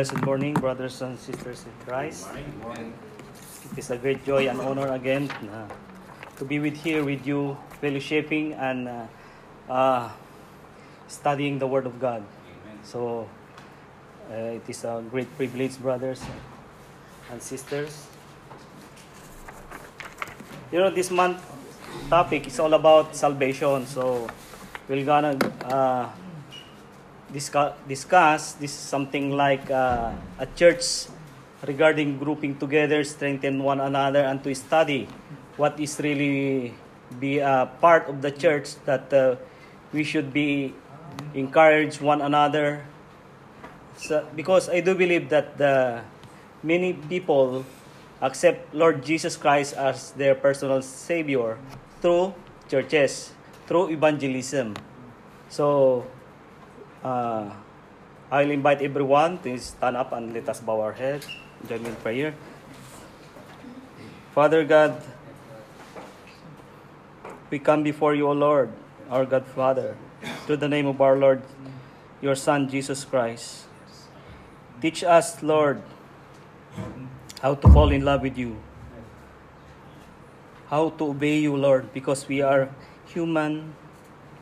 Blessed morning, brothers and sisters in Christ. It is a great joy and honor again uh, to be with here with you, fellowshipping and uh, uh, studying the Word of God. So uh, it is a great privilege, brothers and sisters. You know, this month topic is all about salvation. So we're gonna uh, discuss, discuss this is something like uh, a church regarding grouping together, strengthen one another, and to study what is really be a part of the church that uh, we should be encourage one another. So, because I do believe that the many people accept Lord Jesus Christ as their personal Savior through churches, through evangelism. So, uh, I'll invite everyone to stand up and let us bow our head. Join me in prayer. Father God, we come before you, O Lord, our God Father, through the name of our Lord, your Son, Jesus Christ. Teach us, Lord, how to fall in love with you, how to obey you, Lord, because we are human,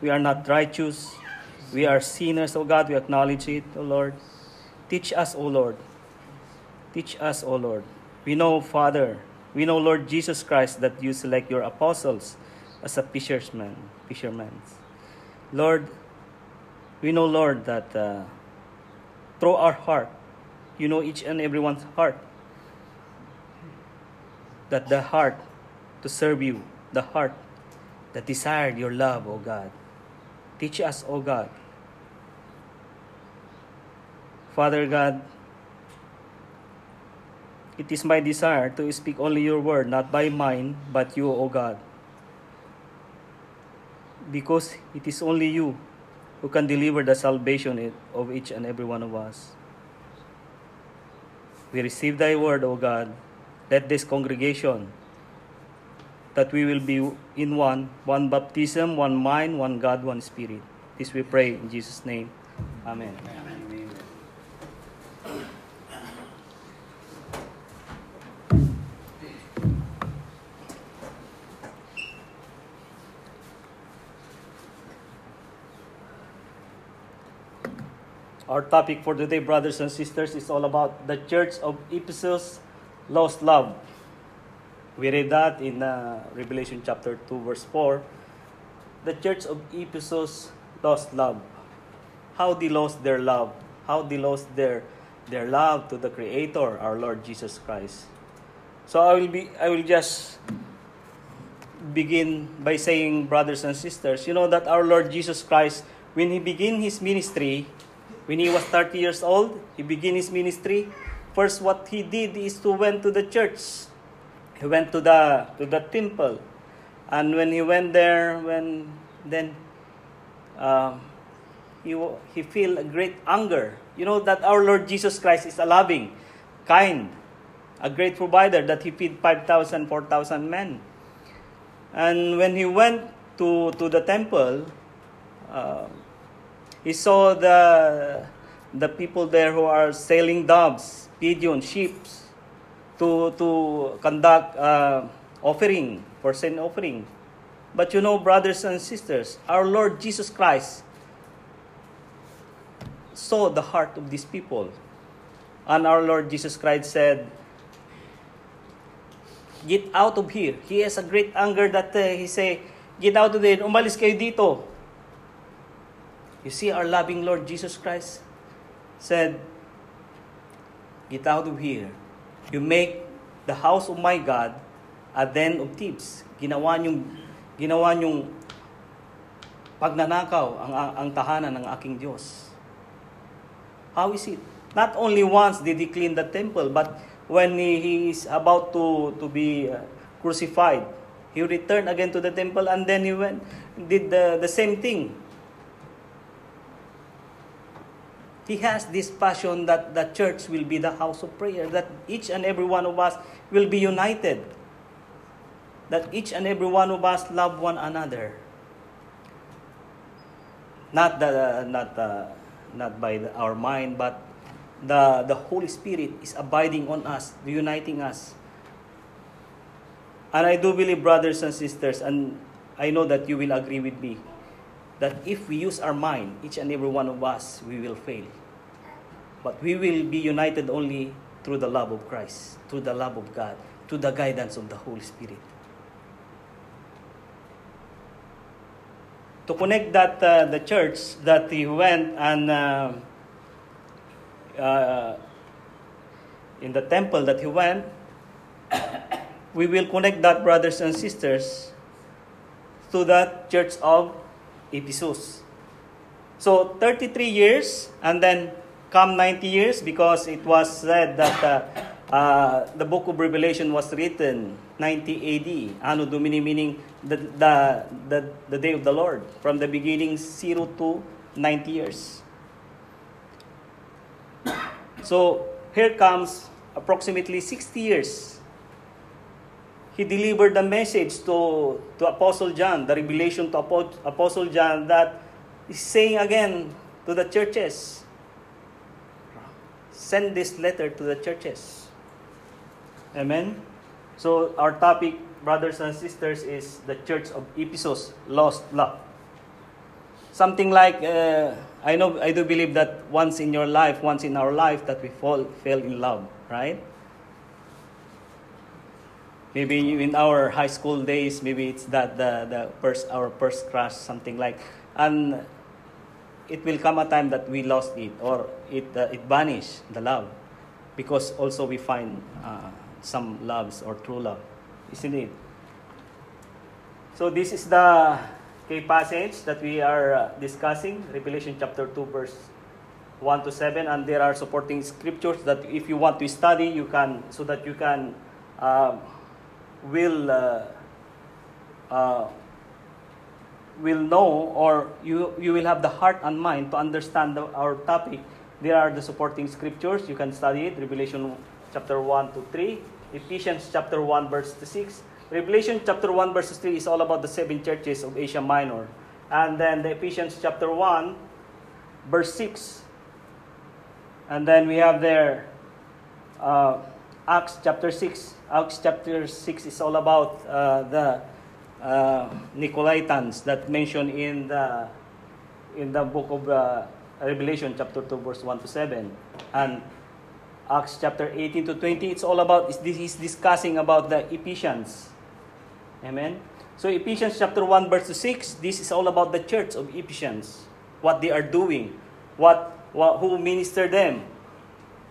we are not righteous, we are sinners, O God, we acknowledge it, O Lord. Teach us, O Lord. Teach us, O Lord. We know, Father, we know, Lord Jesus Christ, that you select your apostles as a fisherman, fishermen. Lord, we know, Lord, that uh, through our heart, you know each and everyone's heart. That the heart to serve you, the heart that desired your love, O God. Teach us, O God. Father God, it is my desire to speak only your word, not by mine, but you, O God. Because it is only you who can deliver the salvation of each and every one of us. We receive thy word, O God. Let this congregation, that we will be in one, one baptism, one mind, one God, one spirit. This we pray in Jesus' name. Amen. Our topic for today, brothers and sisters, is all about the church of Ephesus lost love. We read that in uh, Revelation chapter 2, verse 4. The church of Ephesus lost love. How they lost their love? How they lost their, their love to the Creator, our Lord Jesus Christ. So I will be I will just begin by saying, brothers and sisters, you know that our Lord Jesus Christ, when he began his ministry, when he was 30 years old, he began his ministry. First, what he did is to went to the church. He went to the to the temple, and when he went there, when then uh, he he feel a great anger. You know that our Lord Jesus Christ is a loving, kind, a great provider that he feed 5,000, 4,000 men. And when he went to to the temple. Uh, he saw the the people there who are selling doves, pigeons, sheep, to to conduct uh, offering for sin offering. But you know, brothers and sisters, our Lord Jesus Christ saw the heart of these people, and our Lord Jesus Christ said, "Get out of here." He has a great anger that uh, he say, "Get out of there, umalis kayo dito." You see, our loving Lord Jesus Christ said, Get out of here. You make the house of my God a den of thieves. Ginawa niyong, ginawa niyong pagnanakaw ang, ang tahanan ng aking Diyos. How is it? Not only once did he clean the temple, but when he, he is about to, to be uh, crucified, he returned again to the temple and then he went, did the, the same thing he has this passion that the church will be the house of prayer, that each and every one of us will be united, that each and every one of us love one another. Not the, not the, not by the, our mind, but the, the Holy Spirit is abiding on us, uniting us. And I do believe, brothers and sisters, and I know that you will agree with me, that if we use our mind, each and every one of us, we will fail. But we will be united only through the love of Christ, through the love of God, through the guidance of the Holy Spirit. To connect that, uh, the church that he went and uh, uh, in the temple that he went, we will connect that, brothers and sisters, to that church of Ephesus. So 33 years, and then come 90 years, because it was said that uh, uh, the book of Revelation was written 90 AD, Anno Domini, meaning the, the, the, the day of the Lord, from the beginning 0 to 90 years. So here comes approximately 60 years. He delivered the message to, to Apostle John, the revelation to Apostle John that is saying again to the churches, send this letter to the churches. Amen. So our topic, brothers and sisters, is the church of Ephesus, lost love. Something like uh, I know I do believe that once in your life, once in our life, that we fall fell in love, right? Maybe in our high school days, maybe it's that the, the first our first crush, something like, and it will come a time that we lost it or it uh, it vanished the love, because also we find uh, some loves or true love, isn't it? So this is the key passage that we are uh, discussing, Revelation chapter 2, verse 1 to 7, and there are supporting scriptures that if you want to study, you can, so that you can, uh, will, uh, uh, will know or you, you will have the heart and mind to understand the, our topic. There are the supporting scriptures. You can study it, Revelation chapter 1 to 3, Ephesians chapter 1, verse 6, Revelation chapter 1 verses 3 is all about the seven churches of Asia Minor. And then the Ephesians chapter 1 verse 6. And then we have there uh, Acts chapter 6. Acts chapter 6 is all about uh, the uh, Nicolaitans that mentioned in the in the book of uh, Revelation chapter 2 verse 1 to 7. And Acts chapter 18 to 20, it's all about, this is discussing about the Ephesians. Amen? So Ephesians chapter 1 verse 6, this is all about the church of Ephesians. What they are doing. What, what who minister them.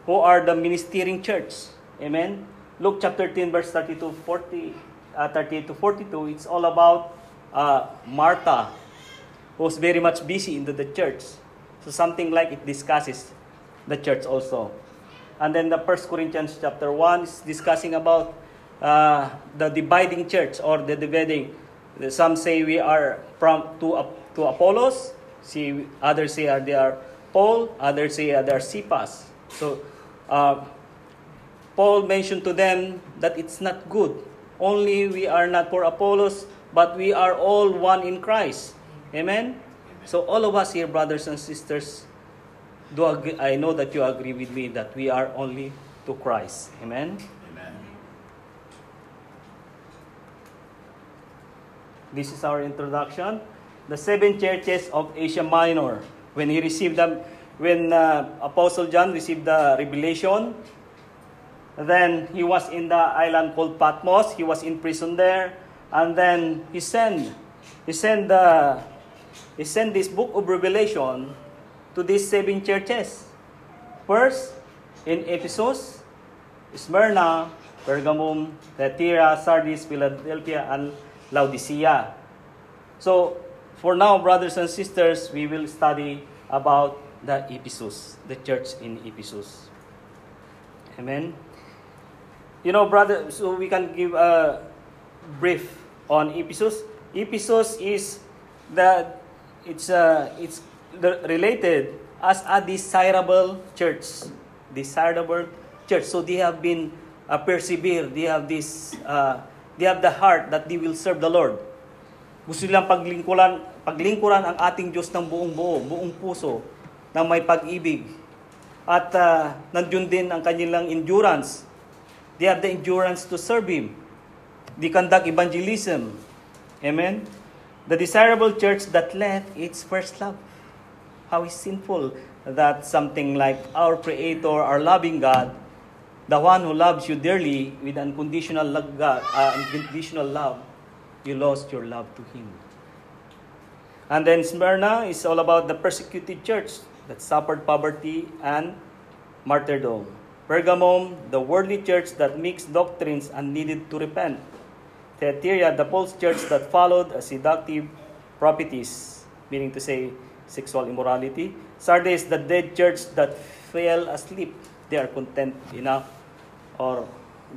Who are the ministering church. Amen? Luke chapter 10 verse 30 to 40, uh, 38 to 42, it's all about uh, Martha, who's very much busy into the church. So something like it discusses the church also. And then the First Corinthians chapter 1 is discussing about uh, the dividing church or the dividing. Some say we are from to to Apollos. See, others say they are Paul. Others say they are Cephas. So, uh, Paul mentioned to them that it's not good. Only we are not for Apollos, but we are all one in Christ. Amen. So all of us here, brothers and sisters, do agree, I know that you agree with me that we are only to Christ. Amen. This is our introduction. The seven churches of Asia Minor. When he received them, when uh, Apostle John received the revelation, then he was in the island called Patmos. He was in prison there, and then he sent he sent the he sent this book of Revelation to these seven churches. First, in Ephesus, Smyrna, Pergamum, Thyatira, Sardis, Philadelphia, and Laodicea. So, for now, brothers and sisters, we will study about the Ephesus, the church in Ephesus. Amen. You know, brother, so we can give a brief on Ephesus. Ephesus is the it's uh, it's the, related as a desirable church, desirable church. So they have been uh, persevere. They have this uh, They have the heart that they will serve the Lord. Gusto nilang paglingkuran, paglingkuran ang ating Diyos ng buong buo, buong puso, ng may pag-ibig. At uh, nandun din ang kanilang endurance. They have the endurance to serve Him. They conduct evangelism. Amen? The desirable church that left its first love. How is sinful that something like our Creator, our loving God, the one who loves you dearly with unconditional love, uh, unconditional love, you lost your love to Him. And then Smyrna is all about the persecuted church that suffered poverty and martyrdom. Pergamum, the worldly church that mixed doctrines and needed to repent. Thyatira, the false church that followed seductive prophetess, meaning to say sexual immorality. Sardis, the dead church that fell asleep. They are content enough or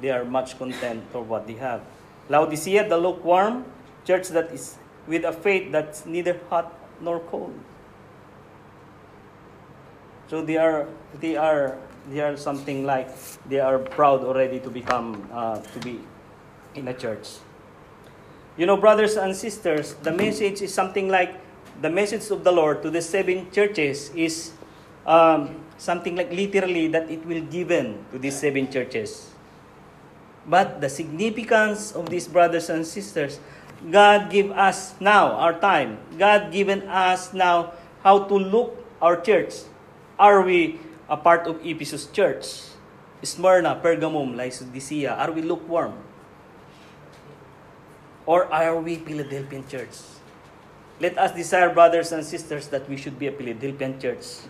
they are much content for what they have. Laodicea, the lukewarm church that is with a faith that's neither hot nor cold. So they are they are they are something like they are proud already to become uh, to be in a church. You know, brothers and sisters, the message is something like the message of the Lord to the seven churches is um, something like literally that it will given to these seven churches. But the significance of these brothers and sisters, God give us now our time. God given us now how to look our church. Are we a part of Ephesus church? Smyrna, Pergamum, Laodicea, are we lukewarm? Or are we Philadelphian church? Let us desire, brothers and sisters, that we should be a Philadelphian church,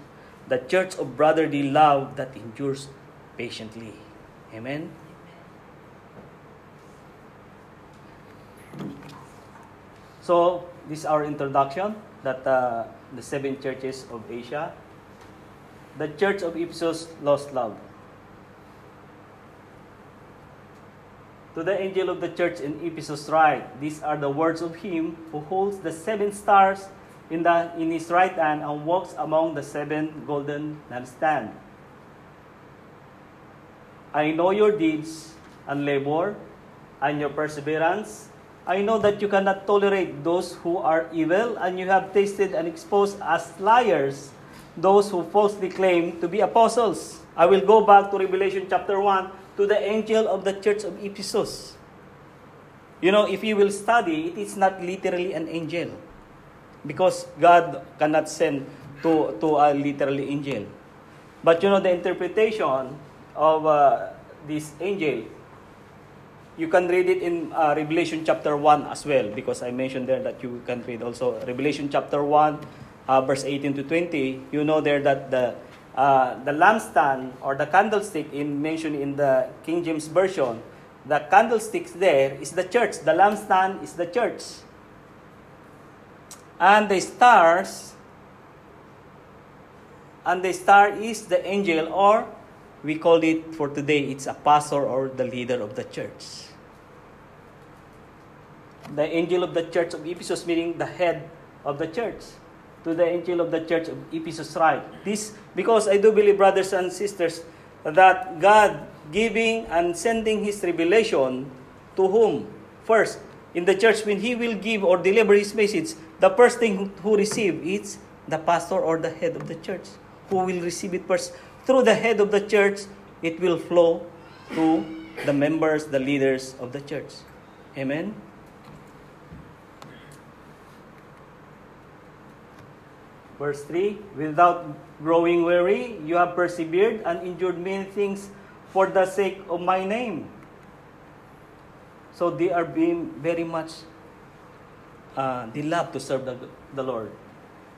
the church of brotherly love that endures patiently. Amen. So, this is our introduction that uh, the seven churches of Asia, the church of Ephesus lost love. To the angel of the church in Ephesus write, These are the words of him who holds the seven stars in, the, in his right hand and walks among the seven golden lampstands. I know your deeds and labor and your perseverance. I know that you cannot tolerate those who are evil, and you have tasted and exposed as liars those who falsely claim to be apostles. I will go back to Revelation chapter 1 to the angel of the church of Ephesus. You know, if you will study, it is not literally an angel. Because God cannot send to, to a literally angel. But you know, the interpretation of uh, this angel, you can read it in uh, Revelation chapter 1 as well, because I mentioned there that you can read also Revelation chapter 1, uh, verse 18 to 20. You know there that the uh, the lampstand or the candlestick in mentioned in the King James version, the candlesticks there is the church. The lampstand is the church. And the stars, and the star is the angel, or we call it for today, it's a pastor or the leader of the church. The angel of the church of Ephesus, meaning the head of the church to the angel of the church of Ephesus write. This because I do believe, brothers and sisters, that God giving and sending His revelation to whom? First, in the church, when He will give or deliver His message, the first thing who receive is the pastor or the head of the church. Who will receive it first? Through the head of the church, it will flow to the members, the leaders of the church. Amen? Verse 3 Without growing weary, you have persevered and endured many things for the sake of my name. So they are being very much, uh, they love to serve the, the Lord.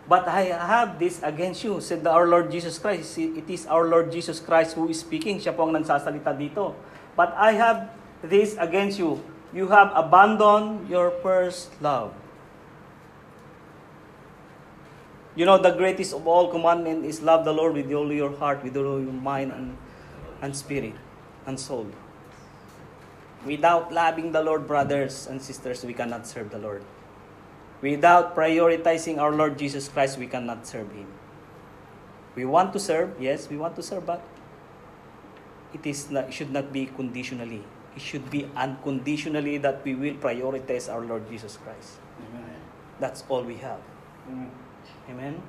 But I have this against you, said our Lord Jesus Christ. It is our Lord Jesus Christ who is speaking. Siya po ang nagsasalita dito. But I have this against you. You have abandoned your first love. You know, the greatest of all commandment is love the Lord with all your heart, with all your mind and, and spirit and soul. Without loving the Lord, brothers and sisters, we cannot serve the Lord. Without prioritizing our Lord Jesus Christ, we cannot serve Him. We want to serve, yes, we want to serve, but it is not, it should not be conditionally. It should be unconditionally that we will prioritize our Lord Jesus Christ. Amen. That's all we have. Amen. Amen.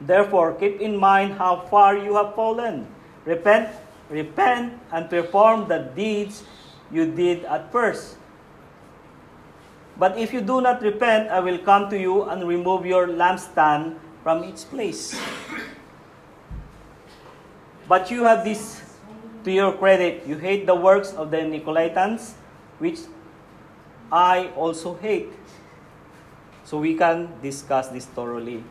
Therefore, keep in mind how far you have fallen. Repent, repent, and perform the deeds you did at first. But if you do not repent, I will come to you and remove your lampstand from its place. But you have this to your credit. You hate the works of the Nicolaitans, which I also hate. So we can discuss this thoroughly.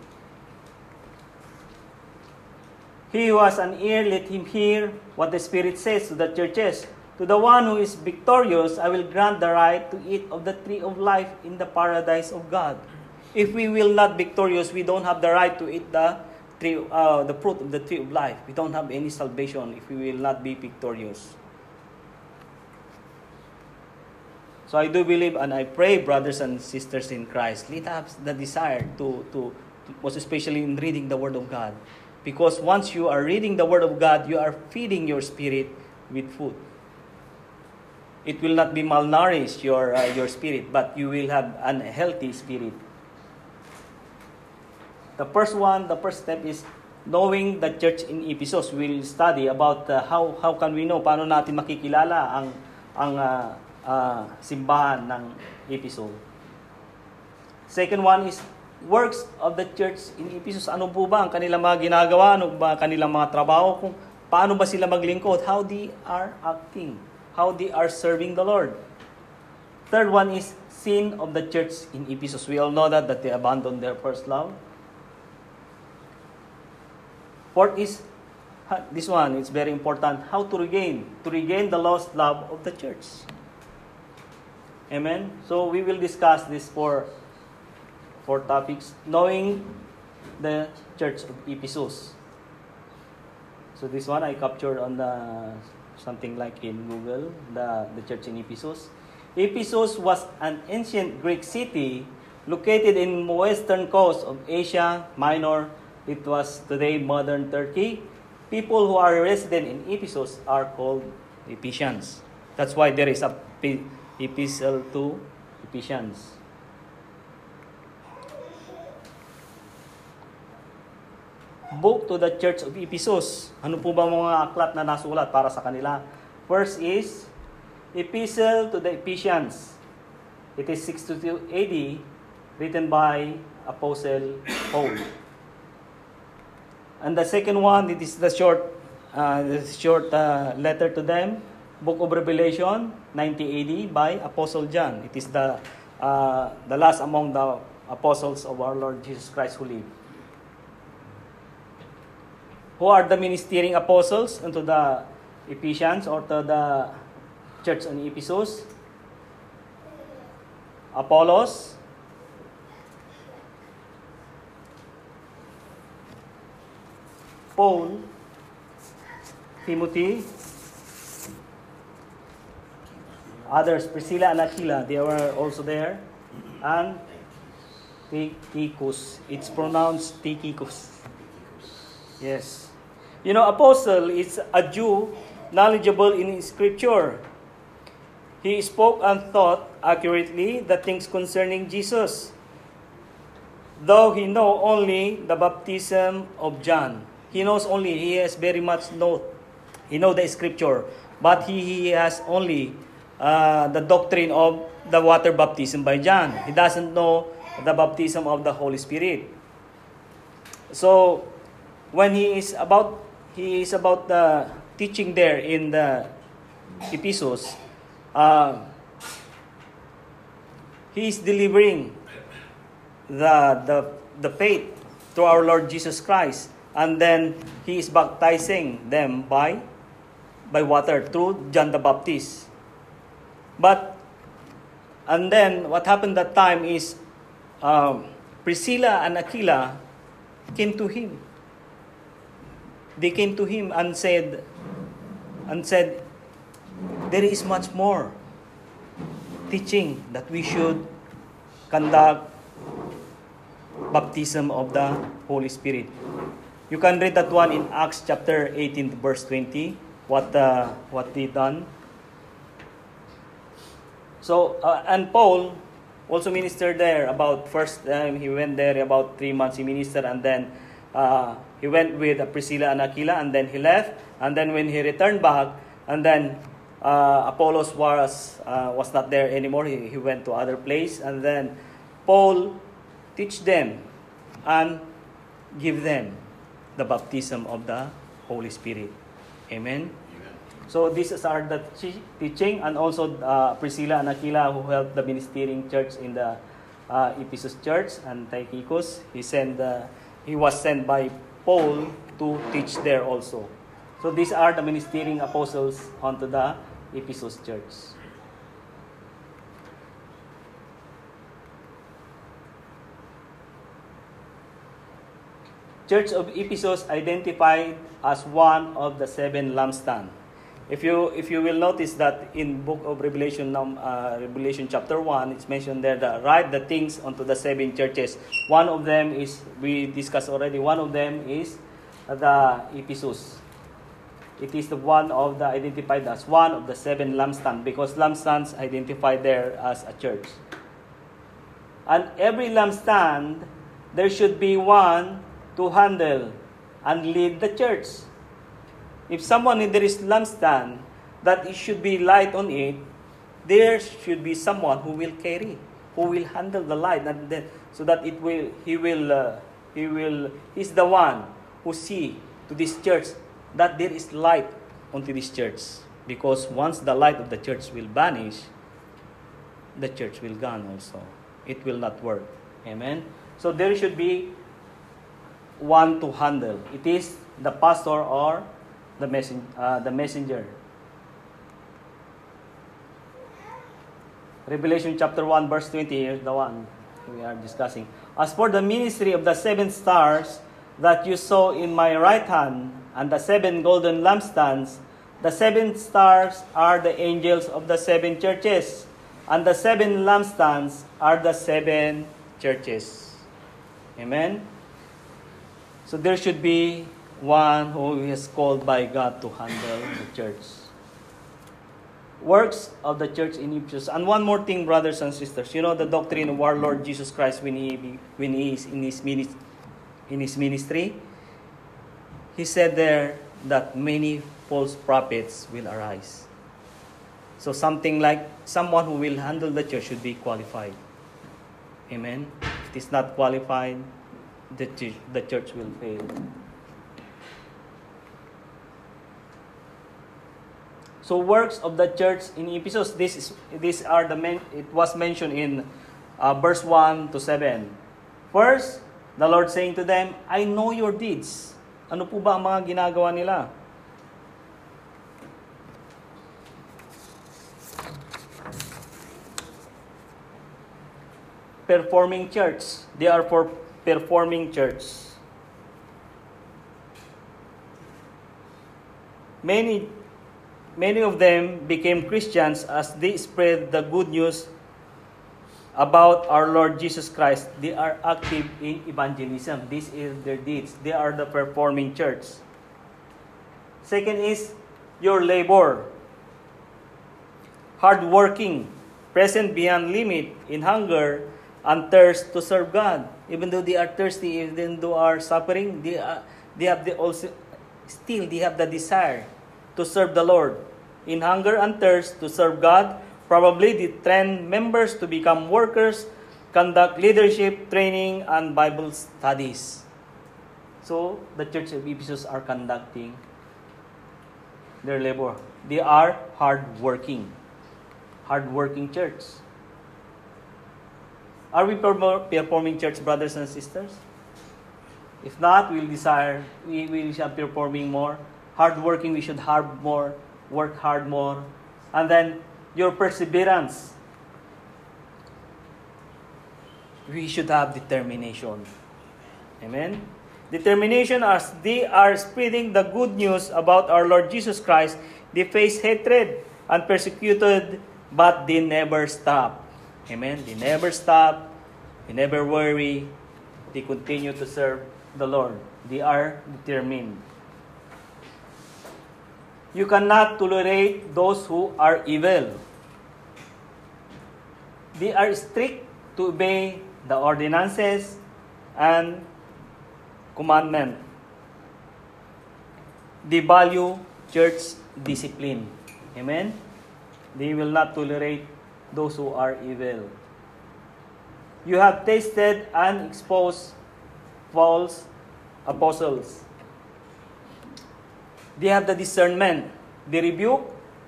He who has an ear, let him hear what the Spirit says to the churches. To the one who is victorious, I will grant the right to eat of the tree of life in the paradise of God. If we will not victorious, we don't have the right to eat the tree, uh, the fruit of the tree of life. We don't have any salvation if we will not be victorious. So I do believe and I pray, brothers and sisters in Christ, let us the desire to, to, to, most especially in reading the Word of God. Because once you are reading the Word of God, you are feeding your spirit with food. It will not be malnourished, your, uh, your spirit, but you will have an healthy spirit. The first one, the first step is knowing the church in Ephesus. We'll study about uh, how, how can we know, paano natin makikilala ang, ang uh, uh, simbahan ng Ephesus. Second one is works of the church in Ephesus. Ano po ba ang kanilang mga ginagawa? Ano ba ang kanilang mga trabaho? Kung paano ba sila maglingkod? How they are acting. How they are serving the Lord. Third one is sin of the church in Ephesus. We all know that, that they abandoned their first love. Fourth is this one, it's very important. How to regain, to regain the lost love of the church. Amen. So we will discuss this for four topics, knowing the church of Ephesus. So this one I captured on the something like in Google, the, the church in Ephesus. Ephesus was an ancient Greek city located in western coast of Asia Minor it was today modern Turkey. People who are resident in Ephesus are called Ephesians. That's why there is a epistle to Ephesians. Book to the Church of Ephesus. Ano po ba mga aklat na nasulat para sa kanila? First is Epistle to the Ephesians. It is 62 AD, written by Apostle Paul. And the second one, it is the short, uh, the short uh, letter to them, Book of Revelation, 90 AD, by Apostle John. It is the, uh, the last among the apostles of our Lord Jesus Christ who lived. Who are the ministering apostles unto the Ephesians or to the church in Ephesus? Apollos, Paul, Timothy, others, Priscilla and Aquila, they were also there, and Tychicus. It's pronounced Tychicus. Yes. You know, Apollos is a Jew knowledgeable in Scripture. He spoke and thought accurately the things concerning Jesus, though he know only the baptism of John. He knows only, he has very much know, he know the scripture, but he, he has only uh, the doctrine of the water baptism by John. He doesn't know the baptism of the Holy Spirit. So, when he is about, he is about the teaching there in the Ephesus, uh, he is delivering the, the, the faith to our Lord Jesus Christ and then he is baptizing them by by water through John the Baptist. But and then what happened that time is um, Priscilla and Aquila came to him. They came to him and said and said there is much more teaching that we should conduct baptism of the Holy Spirit. You can read that one in Acts chapter 18 verse 20, what uh, what they done. So, uh, and Paul also ministered there about first time he went there about three months he ministered and then uh, he went with Priscilla and Aquila, and then he left. And then when he returned back, and then uh, Apollos was uh, was not there anymore. He, he went to other place, and then Paul teach them and give them the baptism of the Holy Spirit. Amen. So these are the teaching, and also uh, Priscilla and Aquila who helped the ministering church in the uh, Ephesus church and Tychicus. He sent uh, he was sent by Paul to teach there also. So these are the ministering apostles unto the Ephesus church. Church of Ephesus identified as one of the seven lampstands. If you if you will notice that in book of Revelation, uh, Revelation chapter one, it's mentioned there that write the things unto the seven churches. One of them is we discussed already. One of them is the Ephesus. It is the one of the identified as one of the seven lampstands because lampstands identified there as a church. And every lampstand, there should be one to handle and lead the church. If someone in there is lampstand, that it should be light on it, there should be someone who will carry, who will handle the light, and then, so that it will, he will, uh, he will, he's the one who see to this church that there is light onto this church. Because once the light of the church will vanish, the church will gone also. It will not work. Amen. So there should be one to handle. It is the pastor or the, uh, the messenger. Revelation chapter 1, verse 20, here's the one we are discussing. As for the ministry of the seven stars that you saw in my right hand, and the seven golden lampstands, the seven stars are the angels of the seven churches, and the seven lampstands are the seven churches. Amen? So there should be one who is called by God to handle the church. Works of the church in Ephesus. And one more thing, brothers and sisters. You know the doctrine of our Lord Jesus Christ when he, when he is in his, ministry, in his ministry? He said there that many false prophets will arise. So something like someone who will handle the church should be qualified. Amen. If it is not qualified, the church, the church will fail. So works of the church in Ephesus, this is these are the men, it was mentioned in uh, verse 1 to 7. First, the Lord saying to them, I know your deeds. Ano po ba ang mga ginagawa nila? Performing church. They are for performing church. Many, many of them became Christians as they spread the good news about our Lord Jesus Christ. They are active in evangelism. This is their deeds. They are the performing church. Second is your labor. Hardworking, present beyond limit in hunger and thirst to serve God. Even though they are thirsty, even though they are suffering, they, are, they have the also still they have the desire to serve the Lord. In hunger and thirst to serve God, probably they train members to become workers, conduct leadership training and Bible studies. So the Church of Ephesus are conducting their labor. They are hardworking, hardworking church. Are we performing church, brothers and sisters? If not, we'll desire, we, shall be performing more. Hard working, we should hard more, work hard more. And then your perseverance. We should have determination. Amen? Determination as they are spreading the good news about our Lord Jesus Christ, they face hatred and persecuted, but they never stop. Amen. They never stop. They never worry. They continue to serve the Lord. They are determined. You cannot tolerate those who are evil. They are strict to obey the ordinances and commandment. They value church discipline. Amen? They will not tolerate those who are evil. You have tasted and exposed false apostles. They have the discernment. They rebuke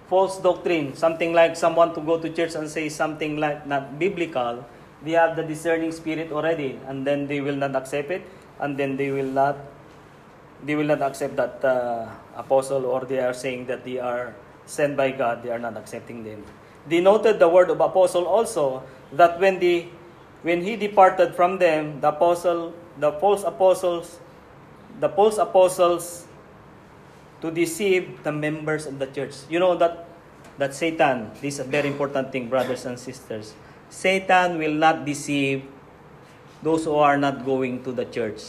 false doctrine. Something like someone to go to church and say something like not biblical. They have the discerning spirit already, and then they will not accept it, and then they will not they will not accept that uh, apostle, or they are saying that they are sent by God. They are not accepting them. They noted the word of apostle also that when the when he departed from them, the apostle, the false apostles, the false apostles to deceive the members of the church. You know that that Satan, this is a very important thing, brothers and sisters. Satan will not deceive those who are not going to the church.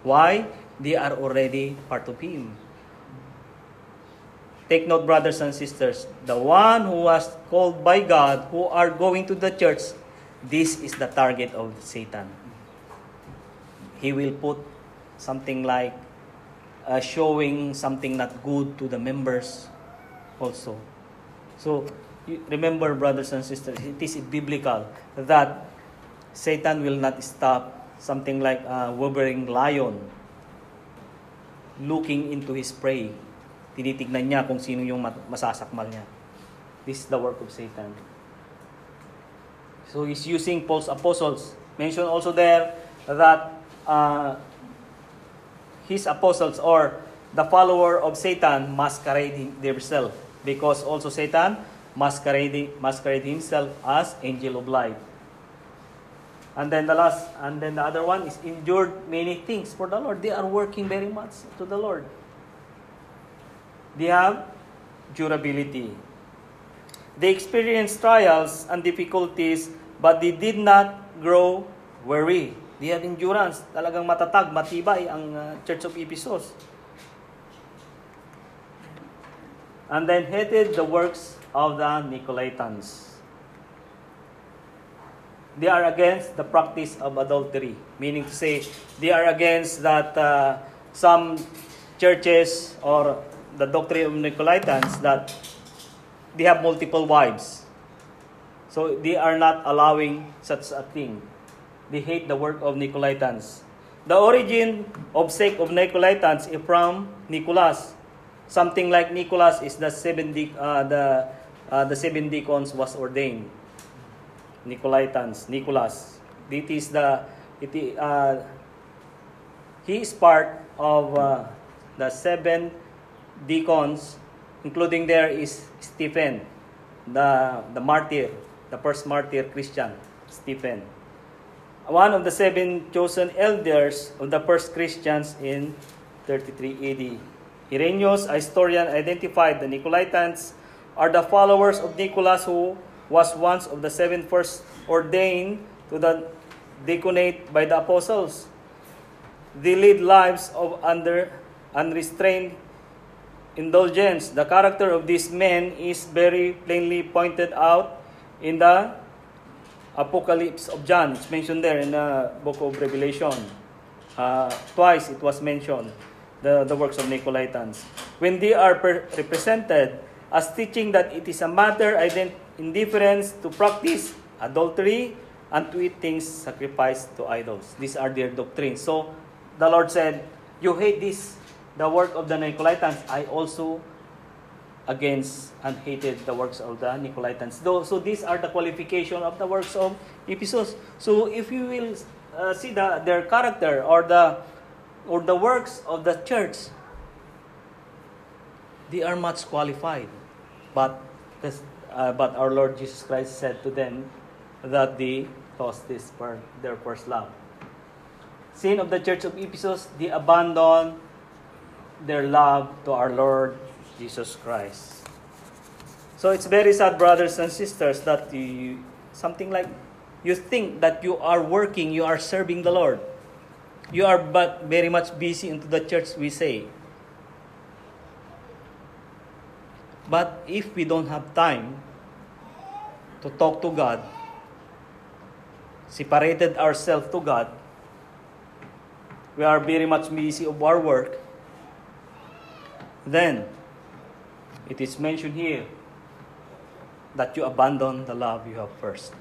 Why? They are already part of him. Take note, brothers and sisters, the one who was called by God, who are going to the church, this is the target of Satan. He will put something like uh, showing something not good to the members also. So, remember, brothers and sisters, it is biblical that Satan will not stop something like a wolverine lion looking into his prey. Tinitignan niya kung sino yung masasakmal niya. This is the work of Satan. So he's using false apostles. Mentioned also there that uh, his apostles or the follower of Satan masquerading themselves because also Satan masquerading masquerade himself as angel of light. And then the last, and then the other one is endured many things for the Lord. They are working very much to the Lord. They have durability. They experienced trials and difficulties, but they did not grow weary. They have endurance. Talagang matatag, matibay ang uh, Church of Ephesus. And then hated the works of the Nicolaitans. They are against the practice of adultery, meaning to say they are against that uh, some churches or the doctrine of Nicolaitans that they have multiple wives. So they are not allowing such a thing. They hate the work of Nicolaitans. The origin of sect of Nicolaitans is from Nicholas. Something like Nicholas is the seven de- uh, the uh, the seven deacons was ordained. Nicolaitans, Nicholas. It is the it uh, he is part of uh, the seven deacons, including there is Stephen, the the martyr, the first martyr Christian, Stephen one of the seven chosen elders of the first Christians in 33 AD. Irenaeus, a historian, identified the Nicolaitans are the followers of Nicholas who was once of the seven first ordained to the deaconate by the apostles. They lead lives of under unrestrained indulgence. The character of these men is very plainly pointed out in the Apocalypse of John. It's mentioned there in the book of Revelation. Uh, twice it was mentioned, the, the works of Nicolaitans. When they are represented as teaching that it is a matter ident- indifference to practice adultery and to eat things sacrificed to idols. These are their doctrines. So the Lord said, You hate this, the work of the Nicolaitans. I also against and hated the works of the Nicolaitans. Though, so these are the qualification of the works of Ephesus. So if you will uh, see the, their character or the or the works of the church, they are much qualified. But this, uh, but our Lord Jesus Christ said to them that they lost this for their first love. Sin of the church of Ephesus, they abandoned their love to our Lord Jesus Christ. So it's very sad, brothers and sisters, that you, something like you think that you are working, you are serving the Lord. You are but very much busy into the church, we say. But if we don't have time to talk to God, separated ourselves to God, we are very much busy of our work, then it is mentioned here that you abandon the love you have first.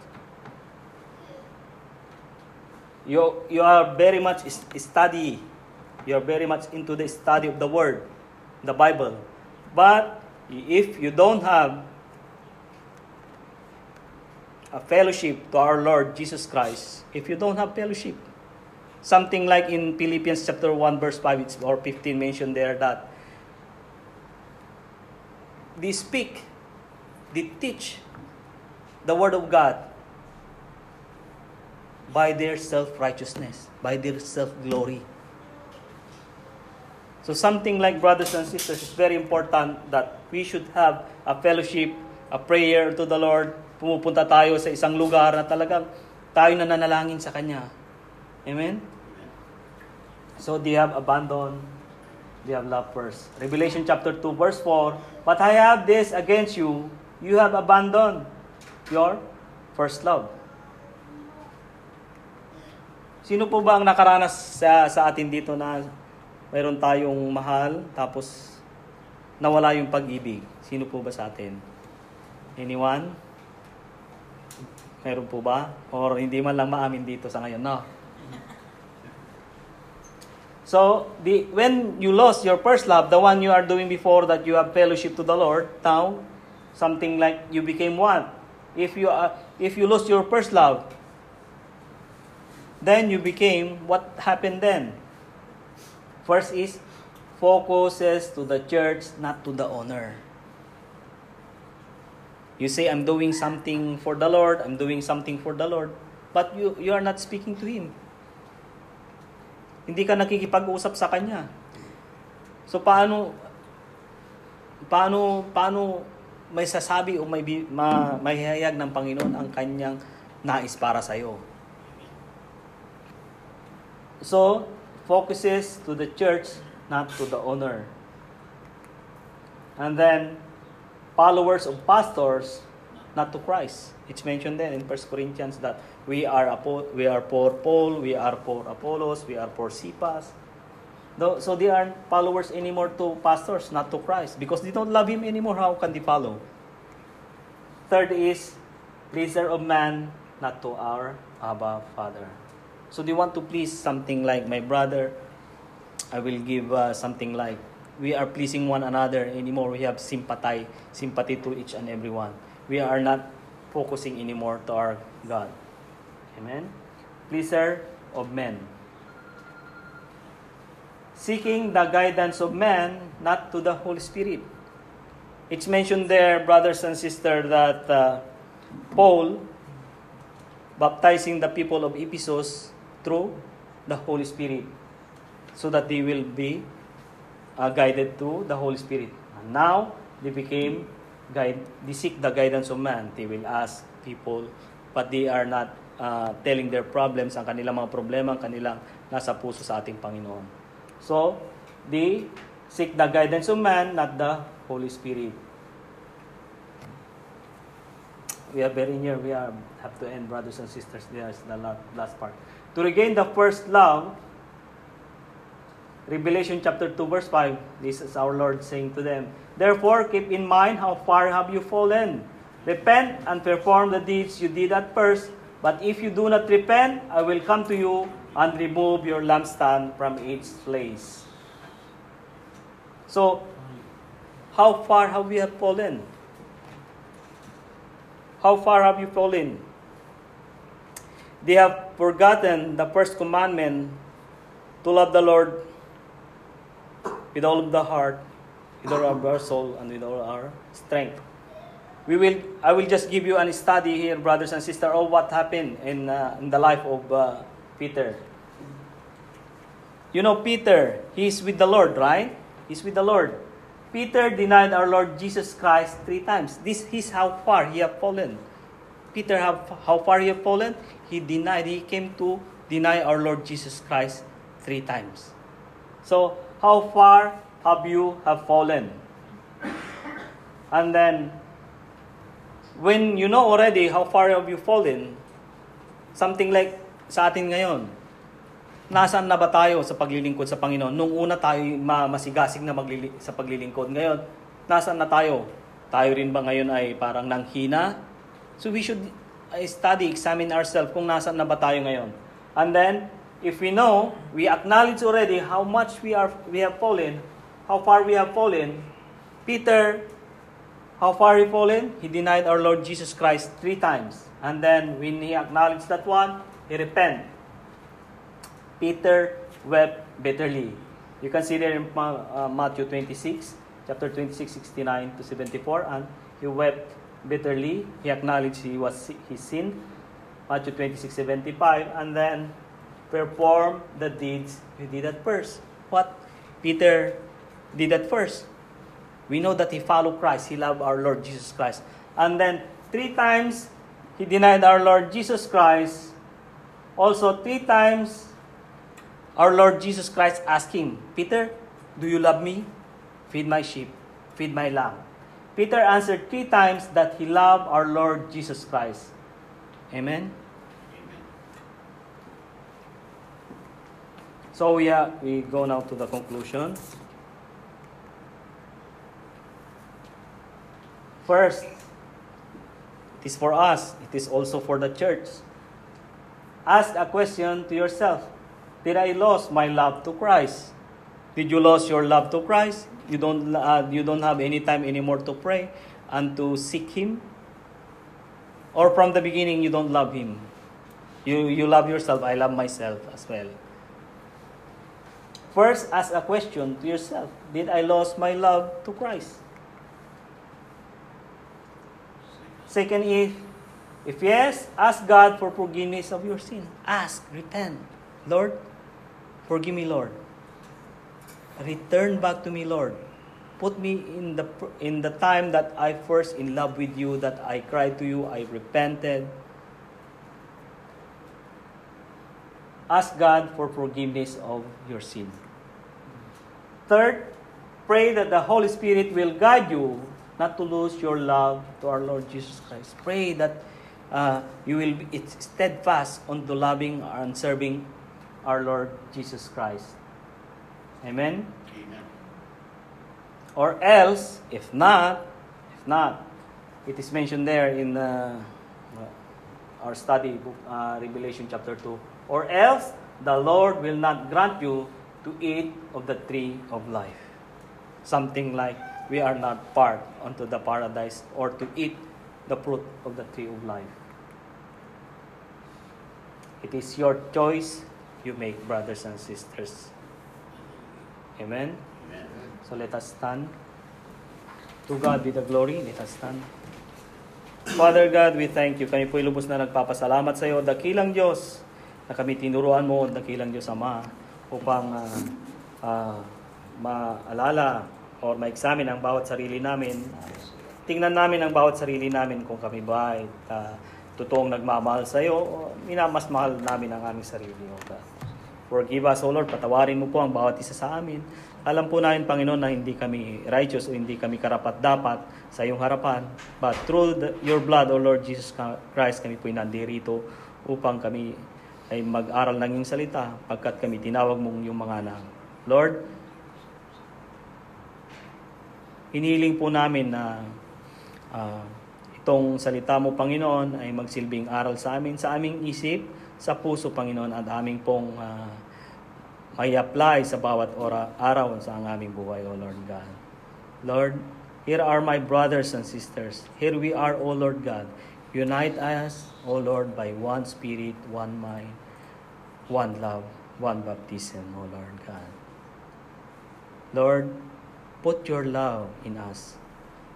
You, you are very much study. You are very much into the study of the Word, the Bible. But if you don't have a fellowship to our Lord Jesus Christ, if you don't have fellowship, something like in Philippians chapter 1 verse 5 or 15 mentioned there that they speak, they teach the word of God by their self-righteousness, by their self-glory. So something like brothers and sisters, it's very important that we should have a fellowship, a prayer to the Lord. Pumupunta tayo sa isang lugar na talagang tayo na nanalangin sa Kanya. Amen? So they have abandoned, they have loved first. Revelation chapter 2 verse 4, But I have this against you, you have abandoned your first love. Sino po ba ang nakaranas sa, sa atin dito na mayroon tayong mahal, tapos nawala yung pag-ibig. Sino po ba sa atin? Anyone? Meron po ba? Or hindi man lang maamin dito sa ngayon, no? So, the, when you lost your first love, the one you are doing before that you have fellowship to the Lord, now, something like you became one. If you, are, if you lost your first love, then you became, what happened then? First is focuses to the church, not to the owner. You say, I'm doing something for the Lord, I'm doing something for the Lord, but you, you are not speaking to Him. Hindi ka nakikipag-usap sa Kanya. So, paano, paano, paano may sasabi o may, ma, may hayag ng Panginoon ang Kanyang nais para sa iyo? So, focuses to the church, not to the owner. And then, followers of pastors, not to Christ. It's mentioned there in 1 Corinthians that we are we are for Paul, we are for Apollos, we are for Cephas. So they aren't followers anymore to pastors, not to Christ, because they don't love Him anymore. How can they follow? Third is pleaser of man, not to our Abba Father. So they want to please something like my brother. I will give uh, something like we are pleasing one another anymore. We have sympathy, sympathy to each and every one. We are not focusing anymore to our God. Amen. Pleaser of men. Seeking the guidance of man, not to the Holy Spirit. It's mentioned there, brothers and sisters, that uh, Paul baptizing the people of Ephesus through the Holy Spirit so that they will be uh, guided to the Holy Spirit. And now, they became guide, they seek the guidance of man. They will ask people, but they are not uh, telling their problems, ang kanilang mga problema, ang kanilang nasa puso sa ating Panginoon. So, they seek the guidance of man, not the Holy Spirit. We are very near. We are, have to end, brothers and sisters. There's the last part. To regain the first love, Revelation chapter 2 verse 5, this is our Lord saying to them, Therefore keep in mind how far have you fallen. Repent and perform the deeds you did at first, but if you do not repent, I will come to you and remove your lampstand from its place. So, how far have we have fallen? How far have you fallen? They have forgotten the first commandment to love the Lord with all of the heart, with all of our soul, and with all our strength. We will, I will just give you a study here, brothers and sisters, of what happened in, uh, in the life of uh, Peter. You know, Peter, he's with the Lord, right? He's with the Lord. Peter denied our Lord Jesus Christ three times. This is how far he have fallen. Peter, how, how far he have fallen? he denied, he came to deny our Lord Jesus Christ three times. So, how far have you have fallen? And then, when you know already how far have you fallen, something like sa atin ngayon, Nasaan na ba tayo sa paglilingkod sa Panginoon? Nung una tayo ma- masigasig na maglili- sa paglilingkod. Ngayon, nasaan na tayo? Tayo rin ba ngayon ay parang nanghina? So we should uh, study, examine ourselves kung nasaan na ba tayo ngayon. And then, if we know, we acknowledge already how much we are we have fallen, how far we have fallen. Peter, how far he fallen? He denied our Lord Jesus Christ three times. And then when he acknowledged that one, he repent. Peter wept bitterly. You can see there in uh, Matthew 26, chapter 26, 69 to 74, and he wept bitterly. He acknowledged he was he sinned. Matthew 26, 75, and then perform the deeds he did at first. What Peter did at first. We know that he followed Christ. He loved our Lord Jesus Christ. And then three times he denied our Lord Jesus Christ. Also three times our Lord Jesus Christ asked him, Peter, do you love me? Feed my sheep, feed my lamb. Peter answered three times that he loved our Lord Jesus Christ. Amen. So we, are, we go now to the conclusion. First, it is for us, it is also for the church. Ask a question to yourself Did I lose my love to Christ? Did you lose your love to Christ? You don't, uh, you don't have any time anymore to pray and to seek Him? Or from the beginning, you don't love Him? You, you love yourself, I love myself as well. First, ask a question to yourself Did I lose my love to Christ? Second is, if yes, ask God for forgiveness of your sin. Ask, repent. Lord, forgive me, Lord. Return back to me, Lord. Put me in the in the time that I first in love with you, that I cried to you, I repented. Ask God for forgiveness of your sin. Third, pray that the Holy Spirit will guide you not to lose your love to our Lord Jesus Christ. Pray that uh, you will be steadfast on the loving and serving our Lord Jesus Christ. Amen? Amen. Or else, if not, if not, it is mentioned there in uh, our study book, uh, Revelation chapter 2. Or else, the Lord will not grant you to eat of the tree of life. Something like we are not part onto the paradise or to eat the fruit of the tree of life. It is your choice you make, brothers and sisters. Amen. Amen. So let us stand. To God be the glory. Let us stand. Father God, we thank you. Kami po lubos na nagpapasalamat sa iyo, dakilang Diyos, na kami tinuruan mo, dakilang Diyos Ama, upang uh, uh, maalala o ma-examine ang bawat sarili namin. Tingnan namin ang bawat sarili namin kung kami ba ay uh, totoong nagmamahal sa iyo o minamas mahal namin ang aming sarili, O God. Forgive us, O Lord. Patawarin mo po ang bawat isa sa amin. Alam po namin, Panginoon, na hindi kami righteous o hindi kami karapat-dapat sa iyong harapan. But through the, your blood, O Lord Jesus Christ, kami po'y nandirito upang kami ay mag-aral ng iyong salita pagkat kami tinawag mong yung mga anak. Lord, hiniling po namin na uh, itong salita mo, Panginoon, ay magsilbing aral sa amin, sa aming isip, sa puso, Panginoon, at aming pong uh, may apply sa bawat ora, araw sa ang aming buhay, O Lord God. Lord, here are my brothers and sisters. Here we are, O Lord God. Unite us, O Lord, by one spirit, one mind, one love, one baptism, O Lord God. Lord, put your love in us.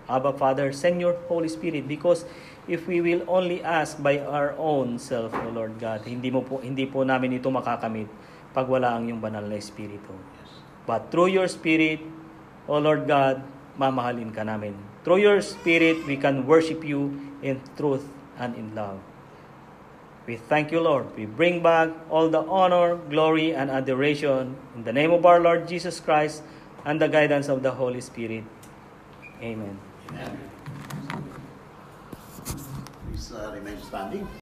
Abba, Father, send your Holy Spirit because if we will only ask by our own self, O Lord God, hindi mo po hindi po namin ito makakamit pag wala ang iyong banal na espiritu. But through your spirit, O Lord God, mamahalin ka namin. Through your spirit, we can worship you in truth and in love. We thank you, Lord. We bring back all the honor, glory, and adoration in the name of our Lord Jesus Christ and the guidance of the Holy Spirit. Amen. Amen. Please uh, remain standing.